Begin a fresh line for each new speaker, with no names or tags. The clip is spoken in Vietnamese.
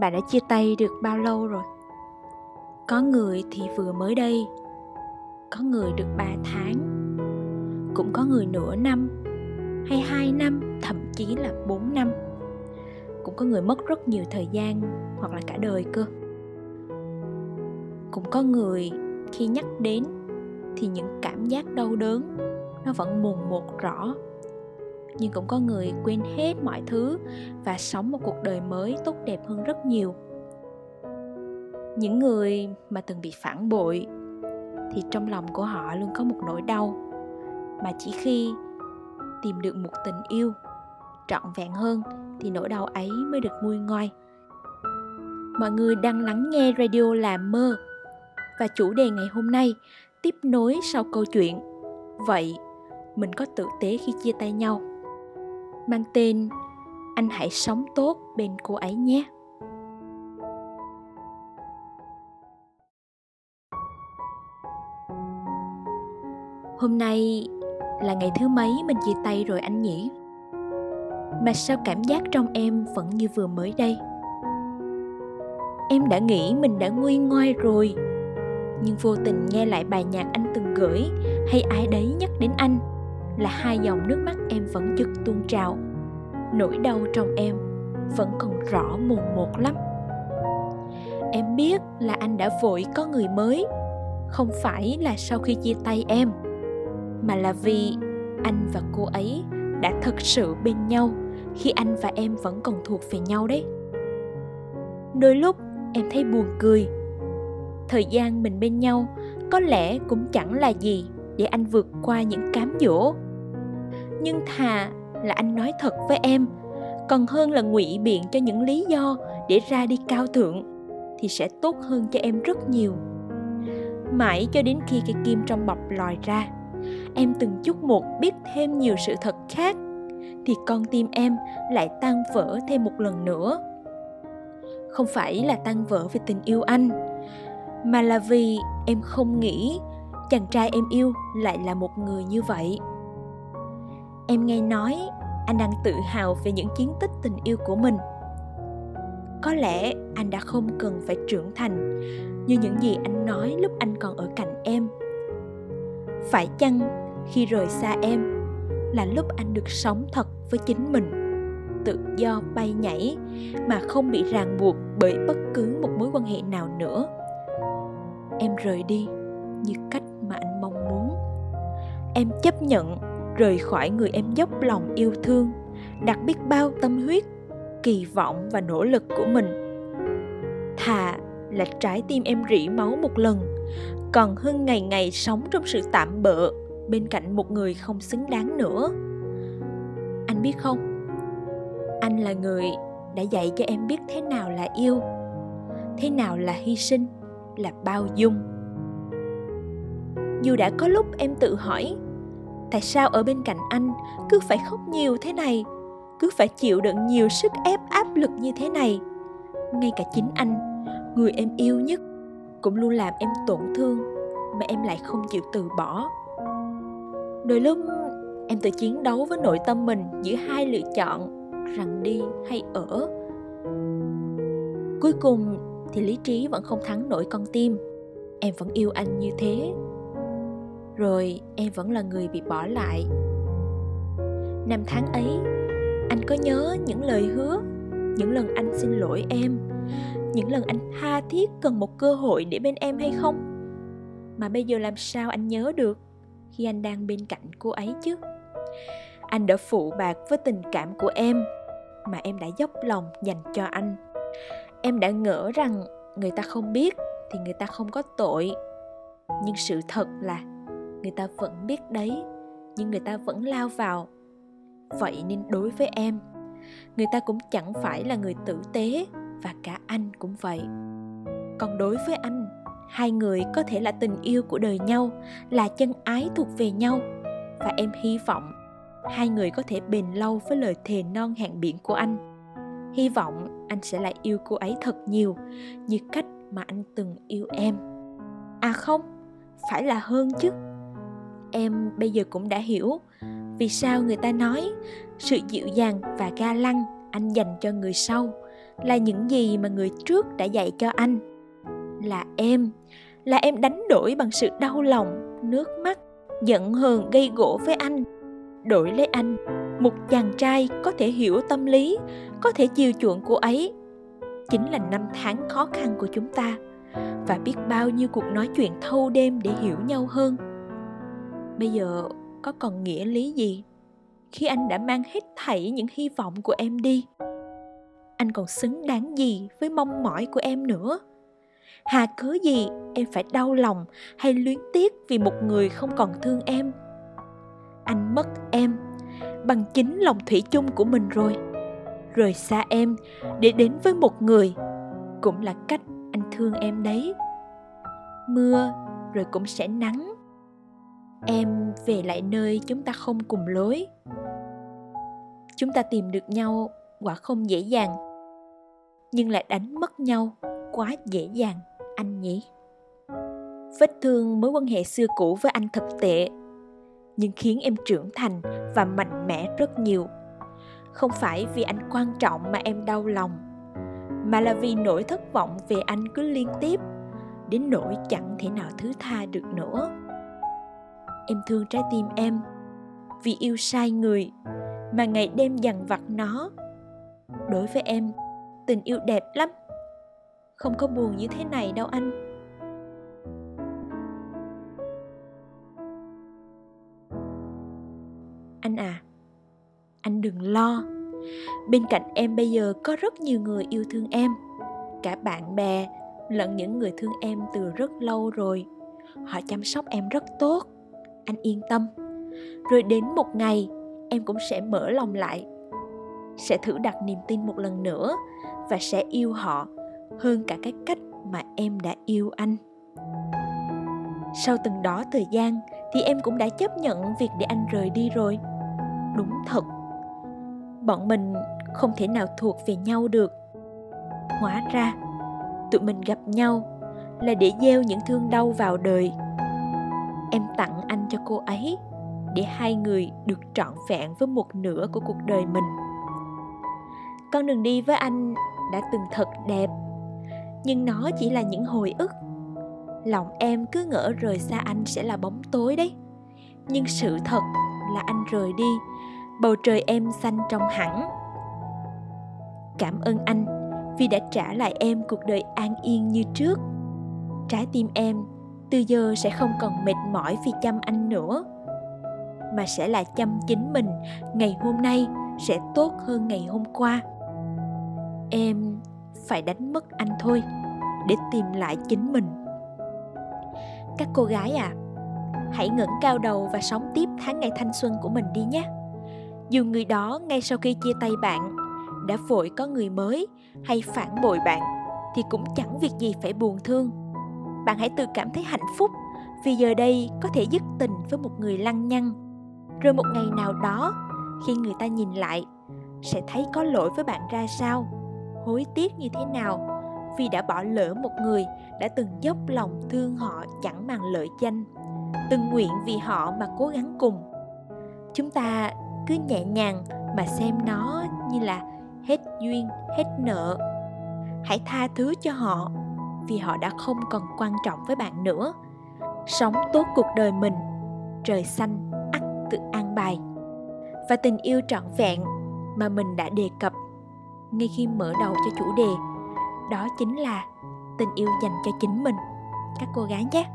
bạn đã chia tay được bao lâu rồi? Có người thì vừa mới đây, có người được 3 tháng, cũng có người nửa năm, hay hai năm, thậm chí là 4 năm. Cũng có người mất rất nhiều thời gian hoặc là cả đời cơ. Cũng có người khi nhắc đến thì những cảm giác đau đớn nó vẫn mồn một rõ nhưng cũng có người quên hết mọi thứ và sống một cuộc đời mới tốt đẹp hơn rất nhiều. Những người mà từng bị phản bội thì trong lòng của họ luôn có một nỗi đau, mà chỉ khi tìm được một tình yêu trọn vẹn hơn thì nỗi đau ấy mới được nguôi ngoai. Mọi người đang lắng nghe radio làm mơ và chủ đề ngày hôm nay tiếp nối sau câu chuyện, vậy mình có tử tế khi chia tay nhau? Mang tên anh hãy sống tốt bên cô ấy nhé. Hôm nay là ngày thứ mấy mình chia tay rồi anh nhỉ? Mà sao cảm giác trong em vẫn như vừa mới đây? Em đã nghĩ mình đã nguôi ngoai rồi, nhưng vô tình nghe lại bài nhạc anh từng gửi, hay ai đấy nhắc đến anh? Là hai dòng nước mắt em vẫn chực tuôn trào. Nỗi đau trong em vẫn còn rõ mồn một lắm. Em biết là anh đã vội có người mới, không phải là sau khi chia tay em, mà là vì anh và cô ấy đã thật sự bên nhau khi anh và em vẫn còn thuộc về nhau đấy. Đôi lúc em thấy buồn cười. Thời gian mình bên nhau có lẽ cũng chẳng là gì để anh vượt qua những cám dỗ nhưng thà là anh nói thật với em, còn hơn là ngụy biện cho những lý do để ra đi cao thượng thì sẽ tốt hơn cho em rất nhiều. Mãi cho đến khi cây kim trong bọc lòi ra, em từng chút một biết thêm nhiều sự thật khác, thì con tim em lại tan vỡ thêm một lần nữa. Không phải là tan vỡ về tình yêu anh, mà là vì em không nghĩ chàng trai em yêu lại là một người như vậy em nghe nói anh đang tự hào về những chiến tích tình yêu của mình. Có lẽ anh đã không cần phải trưởng thành như những gì anh nói lúc anh còn ở cạnh em. Phải chăng khi rời xa em là lúc anh được sống thật với chính mình? Tự do bay nhảy mà không bị ràng buộc bởi bất cứ một mối quan hệ nào nữa. Em rời đi như cách mà anh mong muốn. Em chấp nhận rời khỏi người em dốc lòng yêu thương, đặt biết bao tâm huyết, kỳ vọng và nỗ lực của mình. Thà là trái tim em rỉ máu một lần, còn hơn ngày ngày sống trong sự tạm bợ bên cạnh một người không xứng đáng nữa. Anh biết không? Anh là người đã dạy cho em biết thế nào là yêu, thế nào là hy sinh, là bao dung. Dù đã có lúc em tự hỏi tại sao ở bên cạnh anh cứ phải khóc nhiều thế này? Cứ phải chịu đựng nhiều sức ép áp lực như thế này? Ngay cả chính anh, người em yêu nhất, cũng luôn làm em tổn thương, mà em lại không chịu từ bỏ. Đôi lúc, em tự chiến đấu với nội tâm mình giữa hai lựa chọn, rằng đi hay ở. Cuối cùng thì lý trí vẫn không thắng nổi con tim. Em vẫn yêu anh như thế rồi em vẫn là người bị bỏ lại. Năm tháng ấy, anh có nhớ những lời hứa, những lần anh xin lỗi em, những lần anh tha thiết cần một cơ hội để bên em hay không? Mà bây giờ làm sao anh nhớ được khi anh đang bên cạnh cô ấy chứ? Anh đã phụ bạc với tình cảm của em mà em đã dốc lòng dành cho anh. Em đã ngỡ rằng người ta không biết thì người ta không có tội. Nhưng sự thật là người ta vẫn biết đấy, nhưng người ta vẫn lao vào. Vậy nên đối với em, người ta cũng chẳng phải là người tử tế, và cả anh cũng vậy. Còn đối với anh, hai người có thể là tình yêu của đời nhau, là chân ái thuộc về nhau. Và em hy vọng hai người có thể bền lâu với lời thề non hẹn biển của anh. Hy vọng anh sẽ lại yêu cô ấy thật nhiều, như cách mà anh từng yêu em. À không, phải là hơn chứ em bây giờ cũng đã hiểu vì sao người ta nói sự dịu dàng và ga lăng anh dành cho người sau là những gì mà người trước đã dạy cho anh. Là em là em đánh đổi bằng sự đau lòng, nước mắt, giận hờn gây gỗ với anh, đổi lấy anh. Một chàng trai có thể hiểu tâm lý, có thể chiều chuộng cô ấy. Chính là năm tháng khó khăn của chúng ta và biết bao nhiêu cuộc nói chuyện thâu đêm để hiểu nhau hơn bây giờ có còn nghĩa lý gì? Khi anh đã mang hết thảy những hy vọng của em đi, anh còn xứng đáng gì với mong mỏi của em nữa? Hà cớ gì em phải đau lòng hay luyến tiếc vì một người không còn thương em? Anh mất em bằng chính lòng thủy chung của mình rồi. Rời xa em để đến với một người cũng là cách anh thương em đấy. Mưa rồi cũng sẽ nắng em về lại nơi chúng ta không cùng lối. Chúng ta tìm được nhau quả không dễ dàng, nhưng lại đánh mất nhau quá dễ dàng, anh nhỉ? Vết thương mối quan hệ xưa cũ với anh thật tệ, nhưng khiến em trưởng thành và mạnh mẽ rất nhiều. Không phải vì anh quan trọng mà em đau lòng, mà là vì nỗi thất vọng về anh cứ liên tiếp, đến nỗi chẳng thể nào thứ tha được nữa em thương trái tim em. Vì yêu sai người mà ngày đêm dằn vặt nó. Đối với em, tình yêu đẹp lắm. Không có buồn như thế này đâu anh. Anh à anh đừng lo. Bên cạnh em bây giờ có rất nhiều người yêu thương em. Cả bạn bè lẫn những người thương em từ rất lâu rồi. Họ chăm sóc em rất tốt anh yên tâm. Rồi đến một ngày, em cũng sẽ mở lòng lại, sẽ thử đặt niềm tin một lần nữa và sẽ yêu họ hơn cả cái cách mà em đã yêu anh. Sau từng đó thời gian thì em cũng đã chấp nhận việc để anh rời đi rồi. Đúng thật, bọn mình không thể nào thuộc về nhau được. Hóa ra, tụi mình gặp nhau là để gieo những thương đau vào đời em tặng anh cho cô ấy để hai người được trọn vẹn với một nửa của cuộc đời mình. Con đường đi với anh đã từng thật đẹp, nhưng nó chỉ là những hồi ức. Lòng em cứ ngỡ rời xa anh sẽ là bóng tối đấy, nhưng sự thật là anh rời đi, bầu trời em xanh trong hẳn. Cảm ơn anh vì đã trả lại em cuộc đời an yên như trước. Trái tim em từ giờ sẽ không còn mệt mỏi vì chăm anh nữa, mà sẽ là chăm chính mình. Ngày hôm nay sẽ tốt hơn ngày hôm qua. Em phải đánh mất anh thôi, để tìm lại chính mình. Các cô gái à hãy ngẩng cao đầu và sống tiếp tháng ngày thanh xuân của mình đi nhé. Dù người đó ngay sau khi chia tay bạn đã vội có người mới hay phản bội bạn, thì cũng chẳng việc gì phải buồn thương bạn hãy tự cảm thấy hạnh phúc vì giờ đây có thể dứt tình với một người lăng nhăng. Rồi một ngày nào đó, khi người ta nhìn lại, sẽ thấy có lỗi với bạn ra sao? Hối tiếc như thế nào vì đã bỏ lỡ một người đã từng dốc lòng thương họ chẳng màng lợi danh, từng nguyện vì họ mà cố gắng cùng? Chúng ta cứ nhẹ nhàng mà xem nó như là hết duyên, hết nợ. Hãy tha thứ cho họ vì họ đã không còn quan trọng với bạn nữa. Sống tốt cuộc đời mình, trời xanh ắt tự an bài. Và tình yêu trọn vẹn mà mình đã đề cập ngay khi mở đầu cho chủ đề, đó chính là tình yêu dành cho chính mình. Các cô gái nhé.